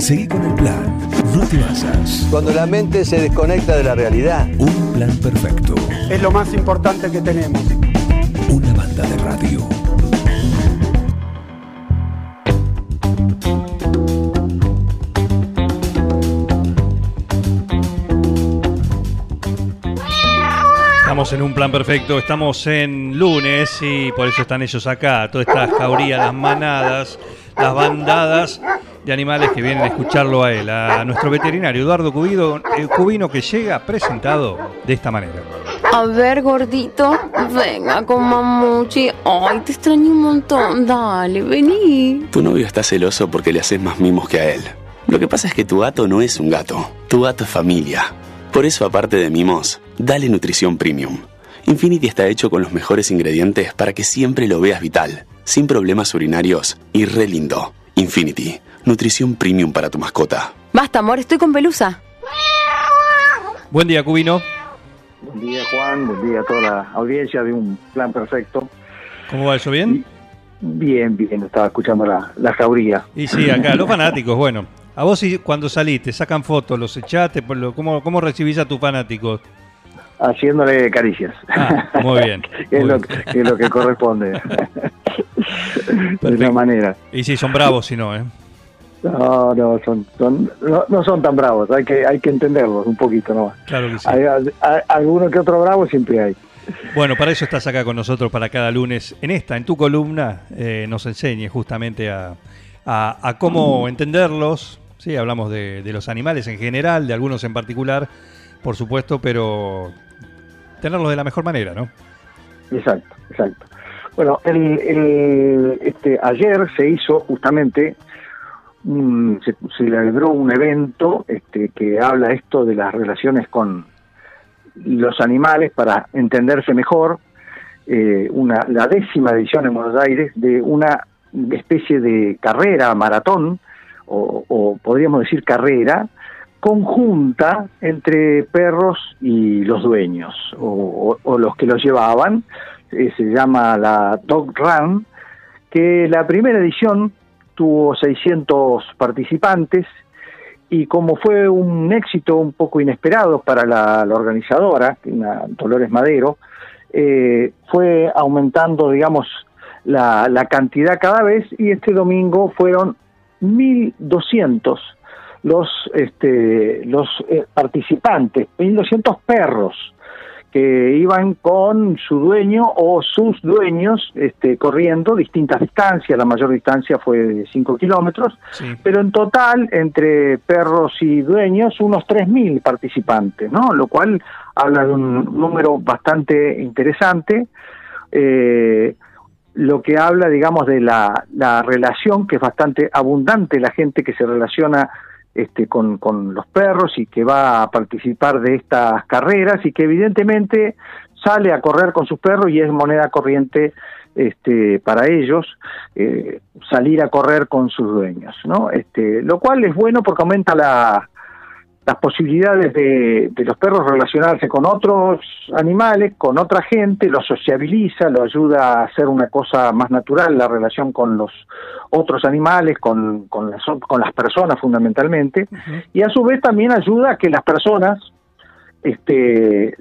Seguí con el plan. No te basas. Cuando la mente se desconecta de la realidad. Un plan perfecto. Es lo más importante que tenemos. Una banda de radio. Estamos en un plan perfecto, estamos en lunes y por eso están ellos acá, toda esta jauría, las manadas, las bandadas de animales que vienen a escucharlo a él, a nuestro veterinario Eduardo Cubido, eh, Cubino que llega presentado de esta manera. A ver, gordito, venga con mamuchi. Ay, te extraño un montón. Dale, vení. Tu novio está celoso porque le haces más mimos que a él. Lo que pasa es que tu gato no es un gato, tu gato es familia. Por eso, aparte de mimos, dale nutrición premium. Infinity está hecho con los mejores ingredientes para que siempre lo veas vital, sin problemas urinarios y re lindo. Infinity, nutrición premium para tu mascota. Basta, amor, estoy con pelusa. Buen día, Cubino. Buen día, Juan. Buen día a toda la audiencia de un plan perfecto. ¿Cómo va eso? ¿Bien? Bien, bien. Estaba escuchando la, la jauría. Y sí, acá, los fanáticos, bueno. A vos cuando saliste, sacan fotos, los echaste, ¿cómo, ¿cómo recibís a tus fanáticos? Haciéndole caricias. Ah, muy bien. es muy lo, bien. que es lo que corresponde. de una manera. Y sí, son bravos si no, ¿eh? No, no, son, son, no, no son tan bravos. Hay que, hay que entenderlos un poquito nomás. Claro que sí. Hay, hay- alguno que otro bravo siempre hay. Bueno, para eso estás acá con nosotros para cada lunes. En esta, en tu columna, eh, nos enseñe justamente a, a- a cómo entenderlos. Sí, hablamos de, de los animales en general, de algunos en particular, por supuesto, pero tenerlos de la mejor manera, ¿no? Exacto, exacto. Bueno, el, el- este, ayer se hizo justamente, se, celebró un evento este, que habla esto de las relaciones con los animales para entenderse mejor, eh, una, la décima edición en Buenos Aires de una especie de carrera, maratón, o, podríamos decir carrera, conjunta entre perros y los dueños o los que los llevaban. Eh, se llama la Dog Run, que la primera edición tuvo 600 participantes y como fue un éxito un poco inesperado para la, organizadora, Dolores Madero, eh, fue aumentando, digamos, la, la cantidad cada vez y este domingo fueron 1.200 los, este, los eh, participantes, 1.200 perros que iban con su dueño o sus dueños este, corriendo distintas distancias, la mayor distancia fue de 5 kilómetros, Sí. pero en total, entre perros y dueños, unos 3.000 participantes, ¿no? Lo cual habla de un número bastante interesante, eh, lo que habla, digamos, de la, la relación, que es bastante abundante la gente que se relaciona este, con, con los perros y que va a participar de estas carreras y que evidentemente sale a correr con sus perros y es moneda corriente este, para ellos eh, salir a correr con sus dueños, ¿no? Este, lo cual es bueno porque aumenta la, las posibilidades de, de los perros relacionarse con otros animales, con otra gente, los sociabiliza, lo ayuda a hacer una cosa más natural, la relación con los otros animales, con, con, las, con las personas fundamentalmente, y a su vez también ayuda a que las personas este,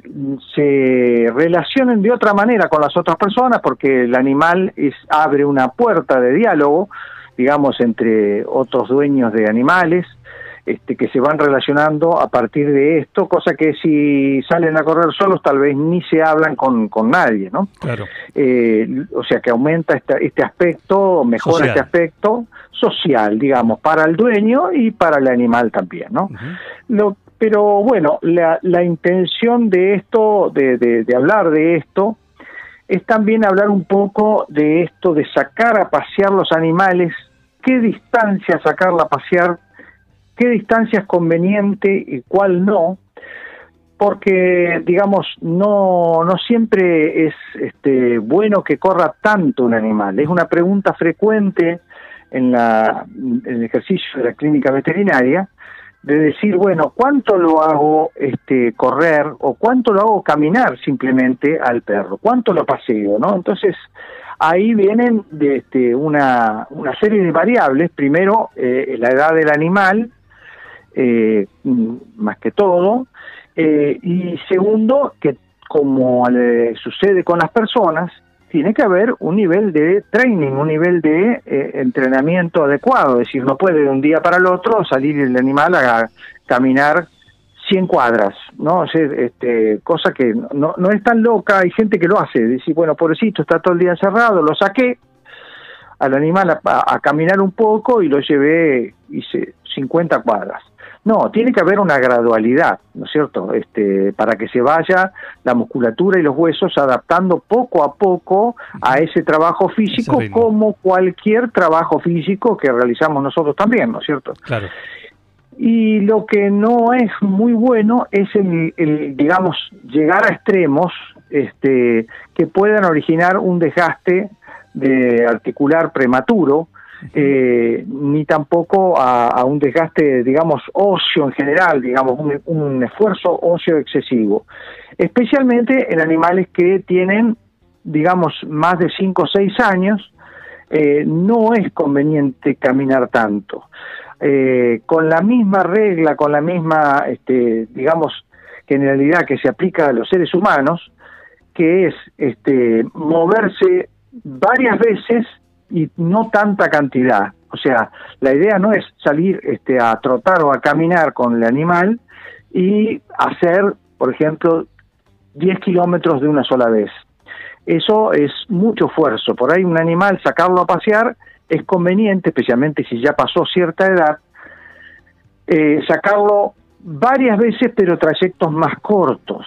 se relacionen de otra manera con las otras personas, porque el animal es, abre una puerta de diálogo, digamos, entre otros dueños de animales, este, que se van relacionando a partir de esto, cosa que si salen a correr solos tal vez ni se hablan con, con nadie, ¿no? Claro. Eh, o sea que aumenta este, este aspecto, mejora Social. este aspecto social, digamos, para el dueño y para el animal también, ¿no? Lo- pero bueno, la, la intención de esto, de, de- de hablar de esto, es también hablar un poco de esto de sacar a pasear los animales, qué distancia sacarla a pasear, qué distancia es conveniente y cuál no, porque digamos no no siempre es este bueno que corra tanto un animal es una pregunta frecuente en la en el ejercicio de la clínica veterinaria de decir, bueno, ¿cuánto lo hago este, correr o cuánto lo hago caminar simplemente al perro? ¿Cuánto lo paseo? ¿no? Entonces, ahí vienen de, este, una, una serie de variables. Primero, eh, la edad del animal, eh, más que todo. Eh, y segundo, que como le sucede con las personas, tiene que haber un nivel de training, un nivel de eh, entrenamiento adecuado. Es decir, no puede de un día para el otro salir el animal a caminar 100 cuadras, ¿no? O este, cosa que no, no es tan loca, hay gente que lo hace, decir, bueno, pobrecito, está todo el día encerrado, lo saqué al animal a, a caminar un poco y lo llevé, hice 50 cuadras. No, tiene que haber una gradualidad, ¿no es cierto? Este, para que se vaya la musculatura y los huesos adaptando poco a poco a ese trabajo físico, como cualquier trabajo físico que realizamos nosotros también, ¿no es cierto? Claro. Y lo que no es muy bueno es el, el digamos, llegar a extremos este, que puedan originar un desgaste de articular prematuro, eh, ni tampoco a, un desgaste, digamos, óseo en general, digamos, un, esfuerzo óseo excesivo, especialmente en animales que tienen, digamos, más de 5 o 6 años, eh, no es conveniente caminar tanto. Eh, con la misma regla, con la misma, este, digamos, generalidad que se aplica a los seres humanos, que es este, moverse varias veces y no tanta cantidad. O sea, la idea no es salir este, a trotar o a caminar con el animal y hacer, por ejemplo, 10 kilómetros de una sola vez. Eso es mucho esfuerzo. Por ahí un animal, sacarlo a pasear, es conveniente, especialmente si ya pasó cierta edad, eh, sacarlo varias veces, pero trayectos más cortos.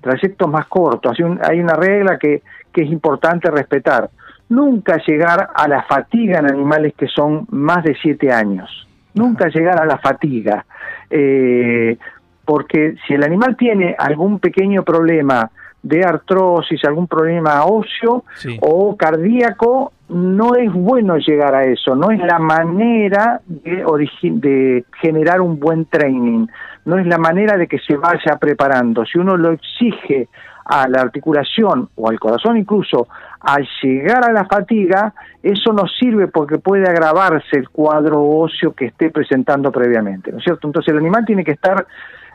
Trayectos más cortos. Hay, hay una regla que, que es importante respetar nunca llegar a la fatiga en animales que son más de siete años. Nunca llegar a la fatiga. Eh, porque si el animal tiene algún pequeño problema de artrosis, algún problema óseo o cardíaco, no es bueno llegar a eso, no es la manera de, de generar un buen training, no es la manera de que se vaya preparando. Si uno lo exige a la articulación o al corazón incluso al llegar a la fatiga, eso no sirve porque puede agravarse el cuadro óseo que esté presentando previamente, ¿no es cierto? Entonces el animal tiene que estar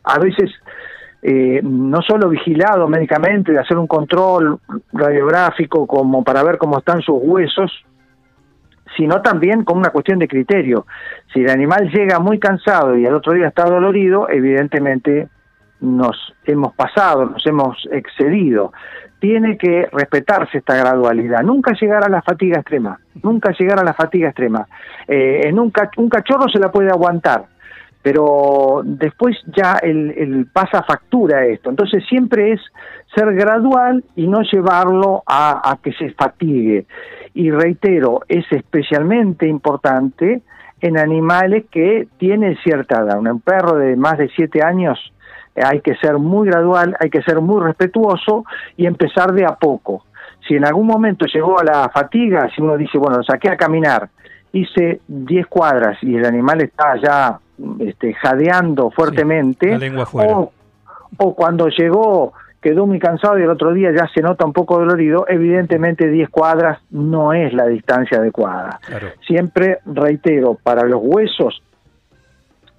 a veces eh, no solo vigilado médicamente, de hacer un control radiográfico como para ver cómo están sus huesos, sino también con una cuestión de criterio. Si el animal llega muy cansado y al otro día está dolorido, evidentemente nos hemos pasado, nos hemos excedido. Tiene que respetarse esta gradualidad, nunca llegar a la fatiga extrema, nunca llegar a la fatiga extrema. Eh, en un, un cachorro se la puede aguantar, pero después ya el, el, pasa factura esto. Entonces siempre es ser gradual y no llevarlo a, a, que se fatigue. Y reitero, es especialmente importante en animales que tienen cierta edad. Un perro de más de siete años hay que ser muy gradual, hay que ser muy respetuoso y empezar de a poco. Si en algún momento llegó a la fatiga, si uno dice, bueno, saqué a caminar, hice 10 cuadras y el animal está ya este, jadeando fuertemente, o, o cuando llegó quedó muy cansado y el otro día ya se nota un poco dolorido, evidentemente 10 cuadras no es la distancia adecuada. Siempre reitero, para los huesos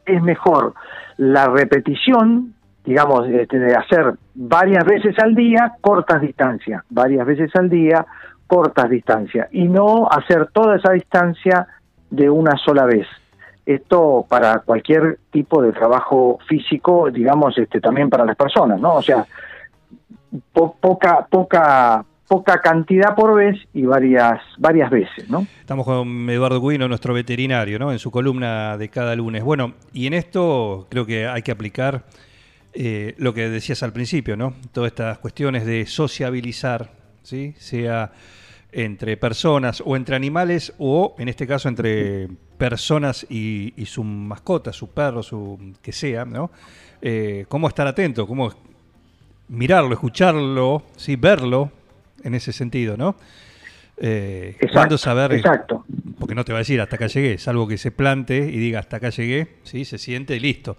es mejor la repetición digamos, este, hacer varias veces al día, cortas distancias, varias veces al día, cortas distancias, y no hacer toda esa distancia de una sola vez. Esto para cualquier tipo de trabajo físico, digamos, este, también para las personas, ¿no? O sea, poca, poca, poca cantidad por vez y varias varias veces, ¿no? Estamos con Eduardo Guino, nuestro veterinario, ¿no? En su columna de cada lunes. Bueno, y en esto creo que hay que aplicar eh, lo que decías al principio, ¿no? Todas estas cuestiones de sociabilizar, ¿sí? Sea entre personas o entre animales o, en este caso, entre personas y, su mascota, su perro, su que sea, ¿no? Eh, cómo estar atento, cómo mirarlo, escucharlo, ¿sí? verlo en ese sentido, ¿no? Eh, Exacto, ¿Cuándo saber? exacto. Porque no te va a decir hasta acá llegué, salvo que se plante y diga hasta acá llegué, ¿sí? se siente y listo.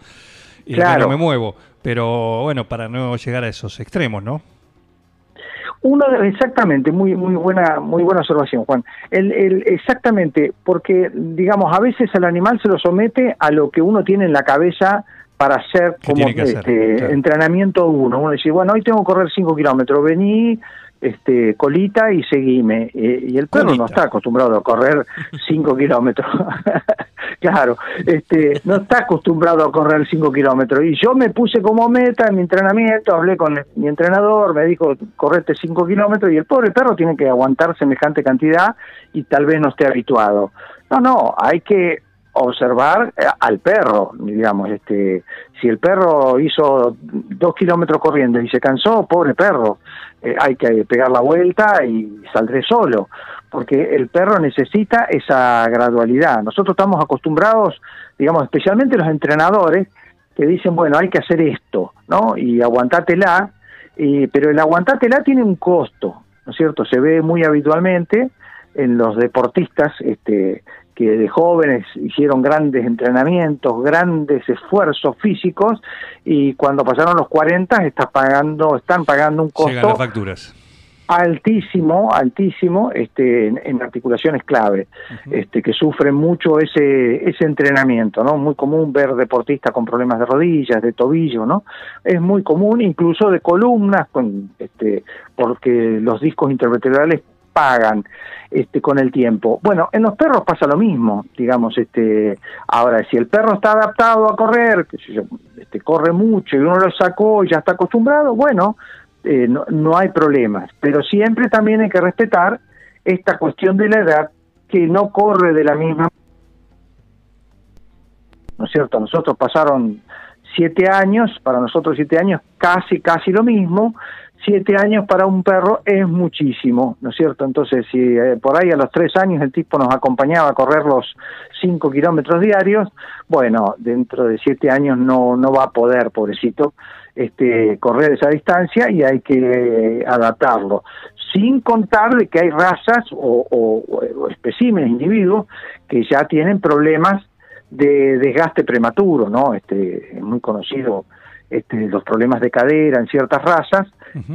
Y Claro. no me muevo. Pero bueno, para no llegar a esos extremos, ¿no? Uno exactamente, muy muy buena muy buena observación, Juan. El, el- exactamente, porque digamos a veces al animal se lo somete a lo que uno tiene en la cabeza para hacer como hacer, este, claro. entrenamiento uno. Uno dice, bueno, hoy tengo que correr 5 kilómetros, vení, este, colita y seguime. Eh, y el perro Colita. no está acostumbrado a correr 5 kilómetros. claro, este, no está acostumbrado a correr 5 kilómetros. Y yo me puse como meta en mi entrenamiento, hablé con mi entrenador, me dijo, correte 5 kilómetros y el pobre perro tiene que aguantar semejante cantidad y tal vez no esté habituado. No, no, hay que observar eh, al perro, digamos, este, si el perro hizo dos kilómetros corriendo y se cansó, pobre perro, eh, hay que pegar la vuelta y saldré solo, porque el perro necesita esa gradualidad. Nosotros estamos acostumbrados, digamos, especialmente los entrenadores, que dicen, bueno, hay que hacer esto, ¿no? Y aguantátela, y, pero el aguantátela tiene un costo, ¿no es cierto? Se ve muy habitualmente en los deportistas, este, que de jóvenes hicieron grandes entrenamientos, grandes esfuerzos físicos y cuando pasaron los 40 está pagando, están pagando un las costo facturas. altísimo, altísimo, este, en, en articulaciones clave, este, que sufren mucho ese, ese entrenamiento, ¿no? Muy común ver deportistas con problemas de rodillas, de tobillo, ¿no? Es muy común, incluso de columnas, con, este, porque los discos intervertebrales pagan este con el tiempo. Bueno, en los perros pasa lo mismo, digamos, este ahora si el perro está adaptado a correr, sé yo, este corre mucho y uno lo sacó y ya está acostumbrado, bueno, eh, no, no hay problemas, pero siempre también hay que respetar esta cuestión de la edad que no corre de la misma ¿no es cierto? Nosotros pasaron siete años, para nosotros siete años casi, casi lo mismo, siete años para un perro es muchísimo, ¿no es cierto? Entonces, si eh, por ahí a los tres años el tipo nos acompañaba a correr los cinco kilómetros diarios, bueno, dentro de siete años no, no va a poder, pobrecito, este, correr esa distancia y hay que adaptarlo. Sin contar de que hay razas o, o, o especímenes, individuos, que ya tienen problemas de desgaste prematuro, ¿no? Este, es muy conocido este, los problemas de cadera en ciertas razas,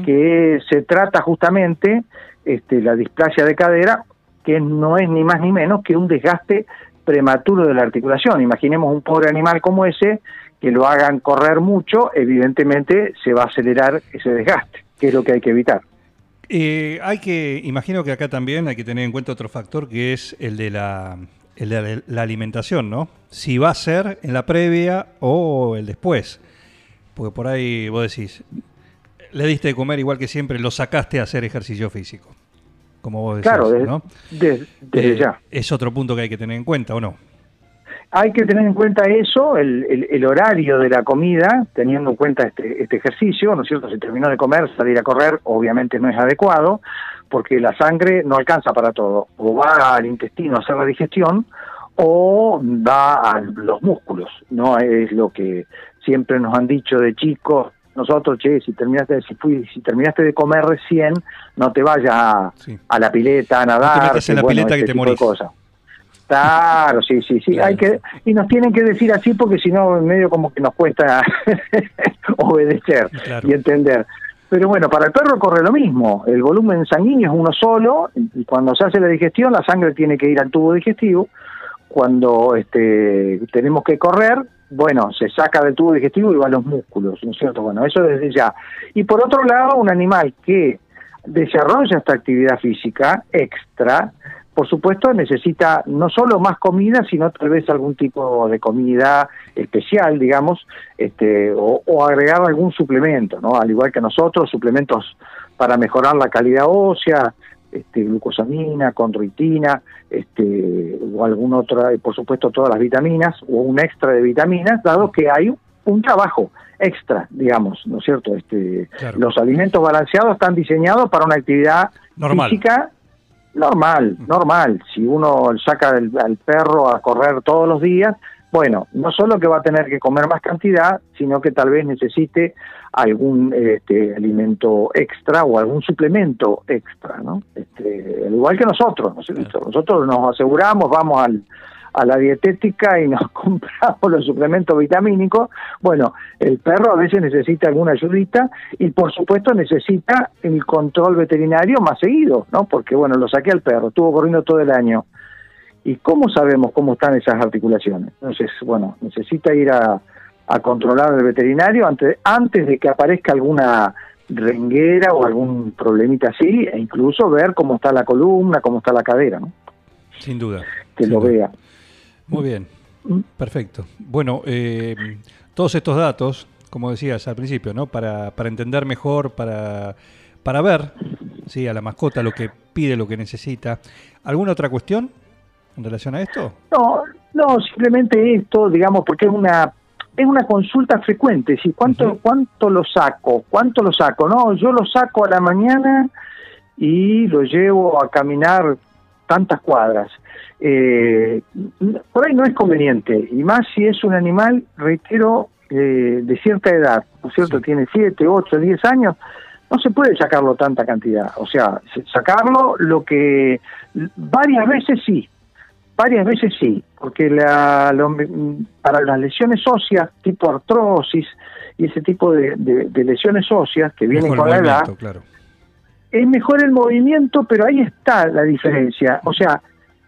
que se trata justamente este, la displasia de cadera, que no es ni más ni menos que un desgaste prematuro de la articulación. Imaginemos un pobre animal como ese, que lo hagan correr mucho, evidentemente se va a acelerar ese desgaste, que es lo que hay que evitar. Eh, hay que, imagino que acá también hay que tener en cuenta otro factor que es el de la, el de la alimentación, ¿no? Si va a ser en la previa o el después. Porque por ahí vos decís, le diste de comer igual que siempre, lo sacaste a hacer ejercicio físico. Como vos decís, Claro, desde, ¿no? desde- desde Eh, ya. Es otro punto que hay que tener en cuenta, ¿o no? Hay que tener en cuenta eso, el, el- el horario de la comida, teniendo en cuenta este, este ejercicio, ¿no es cierto? Si terminó de comer, salir a correr, obviamente no es adecuado, porque la sangre no alcanza para todo. O va al intestino a hacer la digestión, o va a los músculos, ¿no? Es lo que siempre nos han dicho de chicos, nosotros, che, si terminaste, si, fui, si terminaste de comer recién, no te vayas a, Sí. a la pileta a nadar. metas en la bueno, pileta que este te tipo de morís. Claro, sí, sí, sí. Claro. Hay que y nos tienen que decir así porque si no medio como que nos cuesta obedecer Claro. y entender. Pero bueno, para el perro corre lo mismo. El volumen sanguíneo es uno solo y cuando se hace la digestión la sangre tiene que ir al tubo digestivo. Cuando este, tenemos que correr, bueno, se saca del tubo digestivo y va a los músculos, ¿no es cierto? Bueno, eso desde ya. Y por otro lado, un animal que desarrolla esta actividad física extra, por supuesto necesita no solo más comida, sino tal vez algún tipo de comida especial, digamos, este, o, o agregar algún suplemento, ¿no? Al igual que nosotros, suplementos para mejorar la calidad ósea, este, glucosamina, condroitina, este, o algún otra, y por supuesto todas las vitaminas, o un extra de vitaminas, dado que hay un trabajo extra, digamos, ¿no es cierto? Este, Claro. Los alimentos balanceados están diseñados para una actividad Normal. física normal, normal. Si uno saca al, al perro a correr todos los días, Bueno, no solo que va a tener que comer más cantidad, sino que tal vez necesite algún este, alimento extra o algún suplemento extra, ¿no? Este, al igual que nosotros, ¿no es cierto? Nosotros nos aseguramos, vamos al, a la dietética y nos compramos los suplementos vitamínicos. Bueno, el perro a veces necesita alguna ayudita y por supuesto necesita el control veterinario más seguido, ¿no? Porque bueno, lo saqué al perro, estuvo corriendo todo el año. ¿Y cómo sabemos cómo están esas articulaciones? Entonces, bueno, necesita ir a, a controlar al veterinario antes, antes de que aparezca alguna renguera o algún problemita así, e incluso ver cómo está la columna, cómo está la cadera, ¿no? Sin duda. Que sin lo duda. vea. Muy bien, ¿Mm? perfecto. Bueno, eh, todos estos datos, como decías al principio, ¿no? Para, para entender mejor, para, para ver sí, a la mascota lo que pide, lo que necesita. ¿Alguna otra cuestión en relación a esto? No, no, simplemente esto, digamos, porque es una es una consulta frecuente, si cuánto cuánto lo saco, cuánto lo saco, no, yo lo saco a la mañana y lo llevo a caminar tantas cuadras. Eh, por ahí no es conveniente, y más si es un animal, reitero, eh, de cierta edad, ¿no es cierto? Sí. Tiene 7, 8, 10 años, no se puede sacarlo tanta cantidad. O sea, se- sacarlo lo que varias veces sí, varias veces sí, porque la, lo- para las lesiones óseas, tipo artrosis y ese tipo de, de- de lesiones óseas que vienen Mejor con la edad, claro. es mejor el movimiento, pero ahí está la diferencia. O sea,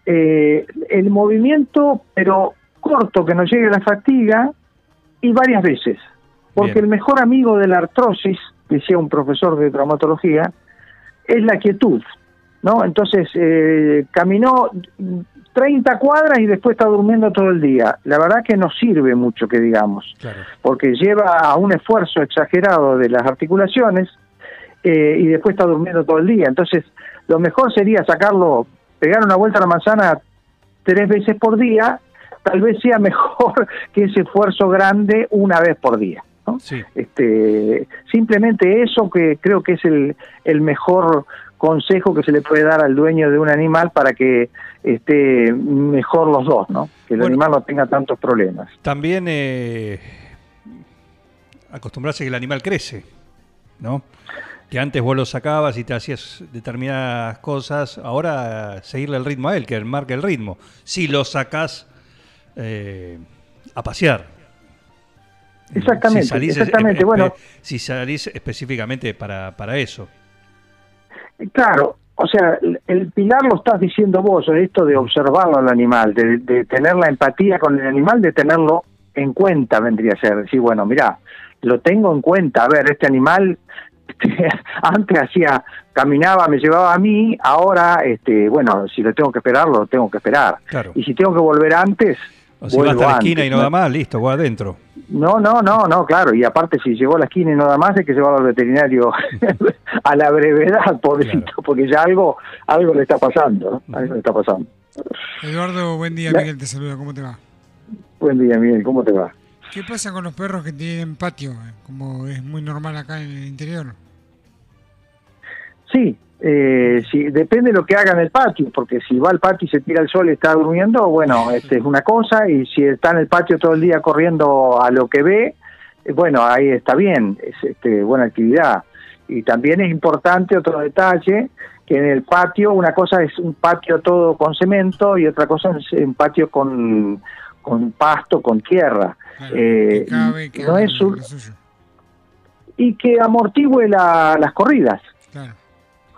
eh, el movimiento, pero corto, que no llegue la fatiga, y varias veces. Porque Bien. el mejor amigo de la artrosis, decía un profesor de traumatología, es la quietud. ¿No? Entonces, eh, caminó 30 cuadras y después está durmiendo todo el día. La verdad que no sirve mucho que digamos claro. porque lleva a un esfuerzo exagerado de las articulaciones eh, y después está durmiendo todo el día. Entonces, lo mejor sería sacarlo, pegar una vuelta a la manzana tres veces por día, tal vez sea mejor que ese esfuerzo grande una vez por día. ¿no? Sí, Este, simplemente eso que creo que es el, el mejor consejo que se le puede dar al dueño de un animal para que esté mejor los dos, ¿no? Que el Bueno. animal no tenga tantos problemas. también eh, acostumbrarse a que el animal crece, ¿no? Que antes vos lo sacabas y te hacías determinadas cosas, ahora seguirle el ritmo a él, que él marque el ritmo. Si lo sacás eh, a pasear. Exactamente, Si salís, exactamente. Bueno, si salís específicamente para, para eso. Claro, o sea, el, pilar lo estás diciendo vos, esto de observarlo al animal, de, de tener la empatía con el animal, de tenerlo en cuenta, vendría a ser. Decir, bueno, mira, lo tengo en cuenta, a ver, este animal este, antes hacía, caminaba, me llevaba a mí, ahora, este, bueno, si lo tengo que esperar, lo tengo que esperar. Claro. Y si tengo que volver antes, O si va hasta la antes, esquina y no ¿no? da más, listo, va adentro. No, no, no, no, claro. Y aparte, si llegó a la esquina y no da más, hay que llevarlo al veterinario a la brevedad, pobrecito, Claro. porque ya algo, algo le está pasando, ¿no? Algo le está pasando. Eduardo, buen día, Ya. Miguel te saluda, ¿cómo te va? Buen día, Miguel, ¿cómo te va? ¿Qué pasa con los perros que tienen patio? eh? Como es muy normal acá en el interior. Sí, eh, sí, depende de lo que haga en el patio, porque si va al patio y se tira el sol y está durmiendo, bueno, este es una cosa, y si está en el patio todo el día corriendo a lo que ve, eh, bueno, ahí está bien, es este, buena actividad. Y también es importante otro detalle, que en el patio una cosa es un patio todo con cemento y otra cosa es un patio con, con pasto, con tierra. Claro, Eh, que cabe, que no es un-. Y que amortigüe la- las corridas. Claro.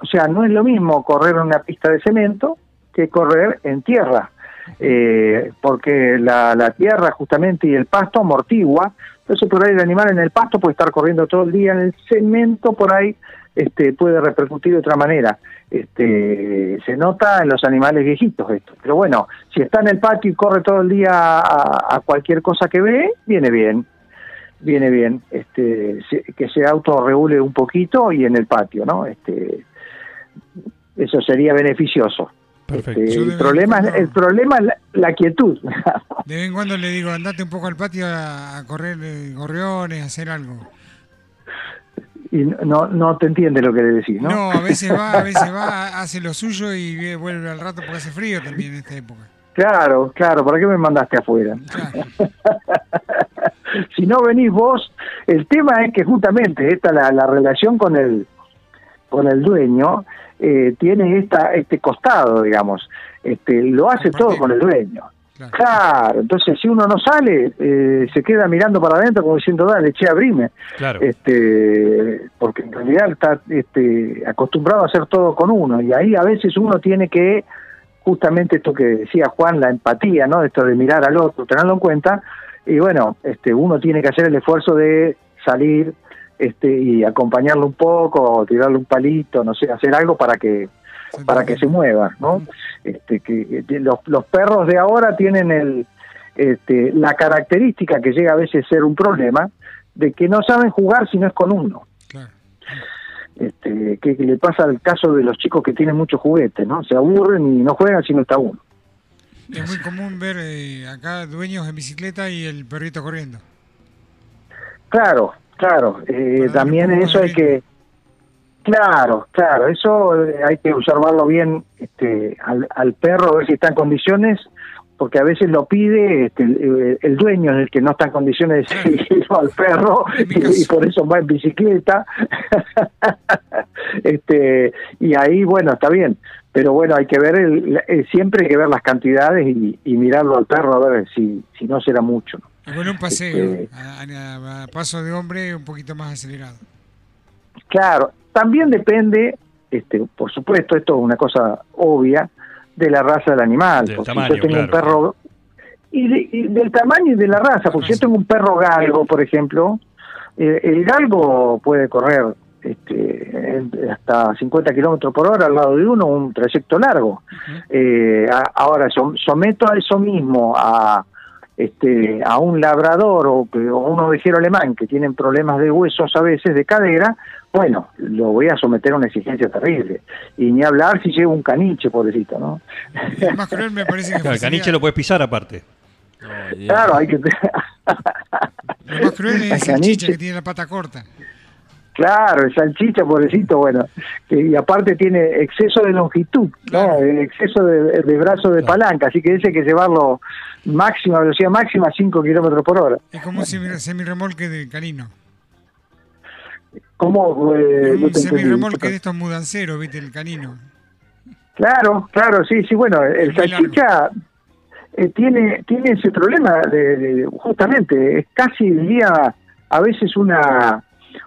O sea, no es lo mismo correr en una pista de cemento que correr en tierra, eh, porque la, la tierra justamente y el pasto amortigua, entonces por ahí el animal en el pasto puede estar corriendo todo el día, en el cemento por ahí este, puede repercutir de otra manera. Este, se nota en los animales viejitos esto, pero bueno, si está en el patio y corre todo el día a, a cualquier cosa que ve, viene bien. Viene bien este que se autorregule un poquito y en el patio no este eso sería beneficioso Perfecto. Este, el problema cuando- el problema es la, la quietud De vez en cuando le digo, andate un poco al patio a, a correr eh, gorriones, a hacer algo. y no no te entiende lo que le decís no, No, a veces va, a veces va, hace lo suyo y vuelve al rato porque hace frío también en esta época. Claro, claro, ¿para qué me mandaste afuera? si no venís vos, el tema es que justamente esta la, la relación con el con el dueño eh, tiene esta este costado, digamos, este lo hace todo con el dueño. Claro. entonces si uno no sale, eh, se queda mirando para adentro como diciendo, dale, che, abrime. Claro. Este, porque en realidad está este, acostumbrado a hacer todo con uno y ahí a veces uno tiene que, justamente esto que decía Juan, la empatía, ¿no? Esto de mirar al otro, tenerlo en cuenta, y bueno, este, uno tiene que hacer el esfuerzo de salir este, y acompañarlo un poco, tirarle un palito, no sé, hacer algo para que para que se mueva, ¿no? Este, que los, los perros de ahora tienen el, este, la característica que llega a veces a ser un problema de que no saben jugar si no es con uno. Este, que, que le pasa al caso de los chicos que tienen muchos juguetes, ¿no? Se aburren y no juegan si no está uno. Es muy común ver eh, acá dueños en bicicleta y el perrito corriendo. Claro, claro. Eh, también eso hay que... Claro, claro, eso eh, hay que observarlo bien este, al, al perro, a ver si está en condiciones, porque a veces lo pide este, el, el dueño, es el que no está en condiciones de seguirlo al perro, y, y por eso va en bicicleta. este Y ahí, bueno, está bien, pero bueno, hay que ver, el, eh, siempre hay que ver las cantidades y, y mirarlo al perro a ver si, si no será mucho. ¿no? Y bueno, un paseo, Este- a, a- a paso de hombre un poquito más acelerado. Claro, también depende, este, por supuesto, esto es una cosa obvia, de la raza del animal. Del porque tamaño, si yo tengo un perro y, de- y del tamaño y de la raza, porque si yo tengo un perro galgo, por ejemplo, eh, el galgo puede correr este, hasta 50 kilómetros por hora al lado de uno, un trayecto largo. Eh, a- ahora, som- someto a eso mismo a este a un labrador o, que- o un ovejero alemán que tienen problemas de huesos a veces de cadera, bueno, lo voy a someter a una exigencia terrible. Y ni hablar si llevo un caniche, pobrecito, ¿no? Más cruel me parece que Claro, el caniche lo puedes pisar aparte. Claro, hay que... lo más cruel es El caniche. que tiene la pata corta. Claro, el salchicha, pobrecito, bueno, que, y aparte tiene exceso de longitud, ¿no? El exceso de, de brazo de palanca, así que ese hay que llevarlo máxima, velocidad máxima, a 5 kilómetros por hora. Es como un semi- semirremolque de canino. ¿Cómo? eh, un semirremolque de estos mudanceros, ¿viste? El canino. Claro, claro, sí, sí, bueno, el salchicha eh, tiene tiene ese problema de, de- justamente, es casi diría a veces una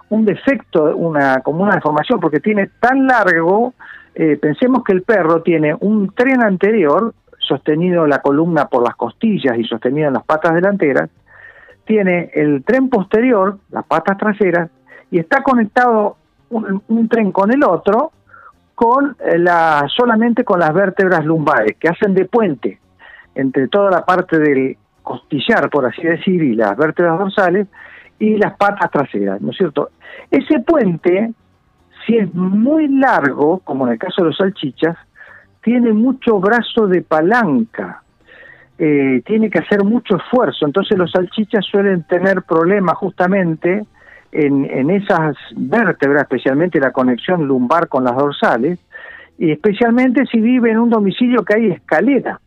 un defecto, una como una deformación porque tiene tan largo, eh, pensemos que el perro tiene un tren anterior sostenido en la columna por las costillas y sostenido en las patas delanteras, tiene el tren posterior, las patas traseras, y está conectado un, un tren con el otro con eh, la solamente con las vértebras lumbares que hacen de puente entre toda la parte del costillar, por así decir, y las vértebras dorsales y las patas traseras, ¿no es cierto? Ese puente, si es muy largo, como en el caso de los salchichas, tiene mucho brazo de palanca, eh, tiene que hacer mucho esfuerzo, entonces los salchichas suelen tener problemas justamente en, en esas vértebras, especialmente la conexión lumbar con las dorsales, y especialmente si vive en un domicilio que hay escalera,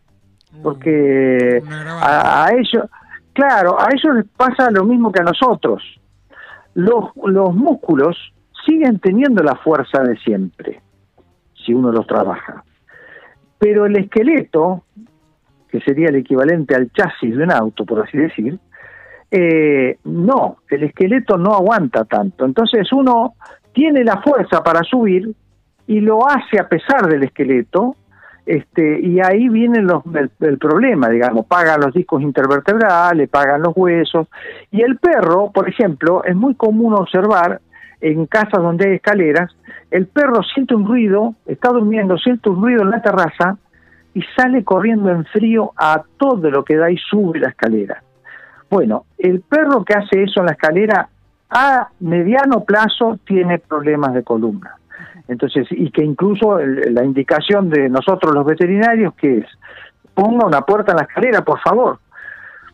porque Una grabada. a, a ellos, claro, a ellos les pasa lo mismo que a nosotros. Los, los músculos siguen teniendo la fuerza de siempre, si uno los trabaja. Pero el esqueleto, que sería el equivalente al chasis de un auto, por así decir, eh, no, el esqueleto no aguanta tanto. Entonces uno tiene la fuerza para subir y lo hace a pesar del esqueleto, este, y ahí viene los, el, el problema, digamos, pagan los discos intervertebrales, pagan los huesos, y el perro, por ejemplo, es muy común observar en casas donde hay escaleras, el perro siente un ruido, está durmiendo, siente un ruido en la terraza y sale corriendo en frío a todo lo que da y sube la escalera. Bueno, el perro que hace eso en la escalera a mediano plazo tiene problemas de columna. Entonces, y que incluso el- la indicación de nosotros los veterinarios que es, ponga una puerta en la escalera, por favor,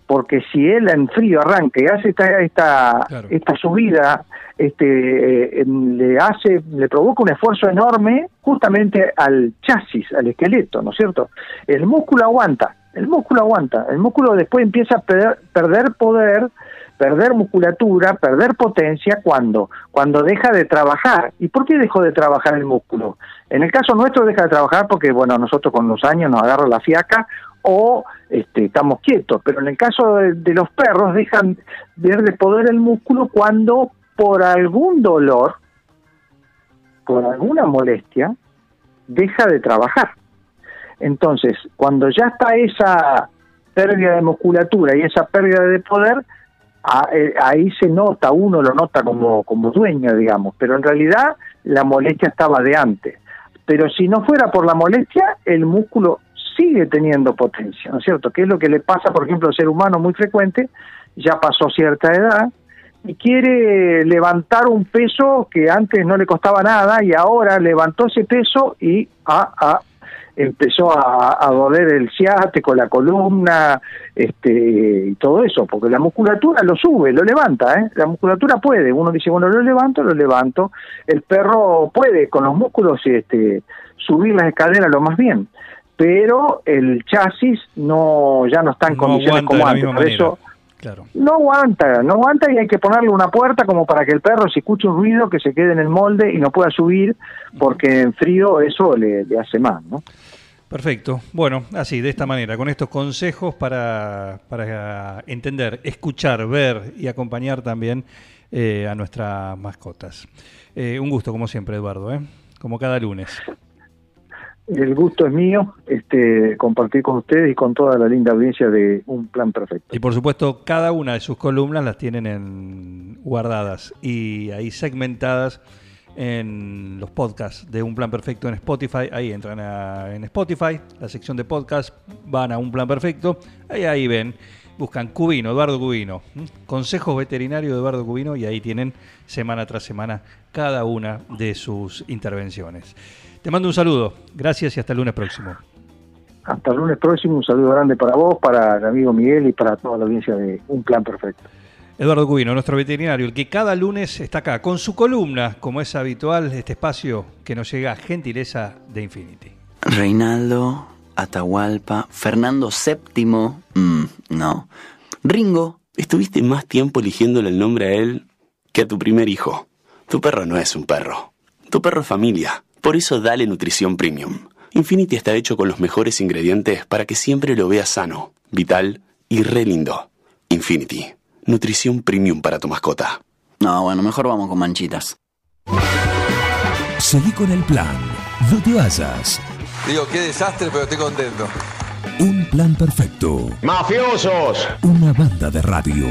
porque si él en frío arranca y hace esta esta, Claro. esta subida, este eh, le hace, le provoca un esfuerzo enorme justamente al chasis, al esqueleto, ¿no es cierto? El músculo aguanta, El músculo aguanta. El músculo después empieza a perder, perder poder, perder musculatura, perder potencia cuando cuando deja de trabajar. ¿Y por qué dejó de trabajar el músculo? En el caso nuestro deja de trabajar porque bueno, nosotros con los años nos agarra la fiaca o este, estamos quietos, pero en el caso de, los perros dejan de poder el músculo cuando por algún dolor, por alguna molestia, deja de trabajar. Entonces, cuando ya está esa pérdida de musculatura y esa pérdida de poder, eh, ahí se nota, uno lo nota como, como dueño, digamos, pero en realidad la molestia estaba de antes. Pero si no fuera por la molestia, el músculo sigue teniendo potencia, ¿no es cierto? Que es lo que le pasa, por ejemplo, al ser humano muy frecuente, ya pasó cierta edad y quiere levantar un peso que antes no le costaba nada y ahora levantó ese peso y ah, ah, empezó a, a, doler el ciático, la columna, este, y todo eso, porque la musculatura lo sube, lo levanta, ¿eh? la musculatura puede, uno dice, bueno, lo levanto, lo levanto, el perro puede con los músculos este, subir las escaleras lo más bien, pero el chasis no ya no está en condiciones como antes, por eso no aguanta, no aguanta y hay que ponerle una puerta como para que el perro si escucha un ruido que se quede en el molde y no pueda subir porque en frío eso le, hace mal, ¿no? Perfecto. Bueno, así, de esta manera, con estos consejos para, para entender, escuchar, ver y acompañar también eh, a nuestras mascotas. Eh, un gusto, como siempre, Eduardo, ¿eh? como cada lunes. El gusto es mío este, compartir con ustedes y con toda la linda audiencia de Un Plan Perfecto. Y por supuesto, cada una de sus columnas las tienen en, guardadas y ahí segmentadas en los podcasts de Un Plan Perfecto en Spotify. Ahí entran en Spotify, la sección de podcast, van a Un Plan Perfecto, ahí, ahí ven, buscan Cubino, Eduardo Cubino, Consejos Veterinarios de Eduardo Cubino y ahí tienen semana tras semana cada una de sus intervenciones. Te mando un saludo. Gracias y hasta el lunes próximo. Hasta el lunes próximo. Un saludo grande para vos, para el amigo Miguel y para toda la audiencia de Un Plan Perfecto. Eduardo Cubino, nuestro veterinario, el que cada lunes está acá con su columna, como es habitual, este espacio que nos llega a gentileza de Infinity. Reinaldo, Atahualpa, Fernando VII, mm, no. Ringo. Estuviste más tiempo eligiéndole el nombre a él que a tu primer hijo. Tu perro no es un perro. Tu perro es familia. Por eso dale nutrición premium. Infinity está hecho con los mejores ingredientes para que siempre lo veas sano, vital y re lindo. Infinity, nutrición premium para tu mascota. No, bueno, mejor vamos con manchitas. Seguí con el plan. No te vayas. Digo, qué desastre, pero estoy contento. Un plan perfecto. ¡Mafiosos! Una banda de radio.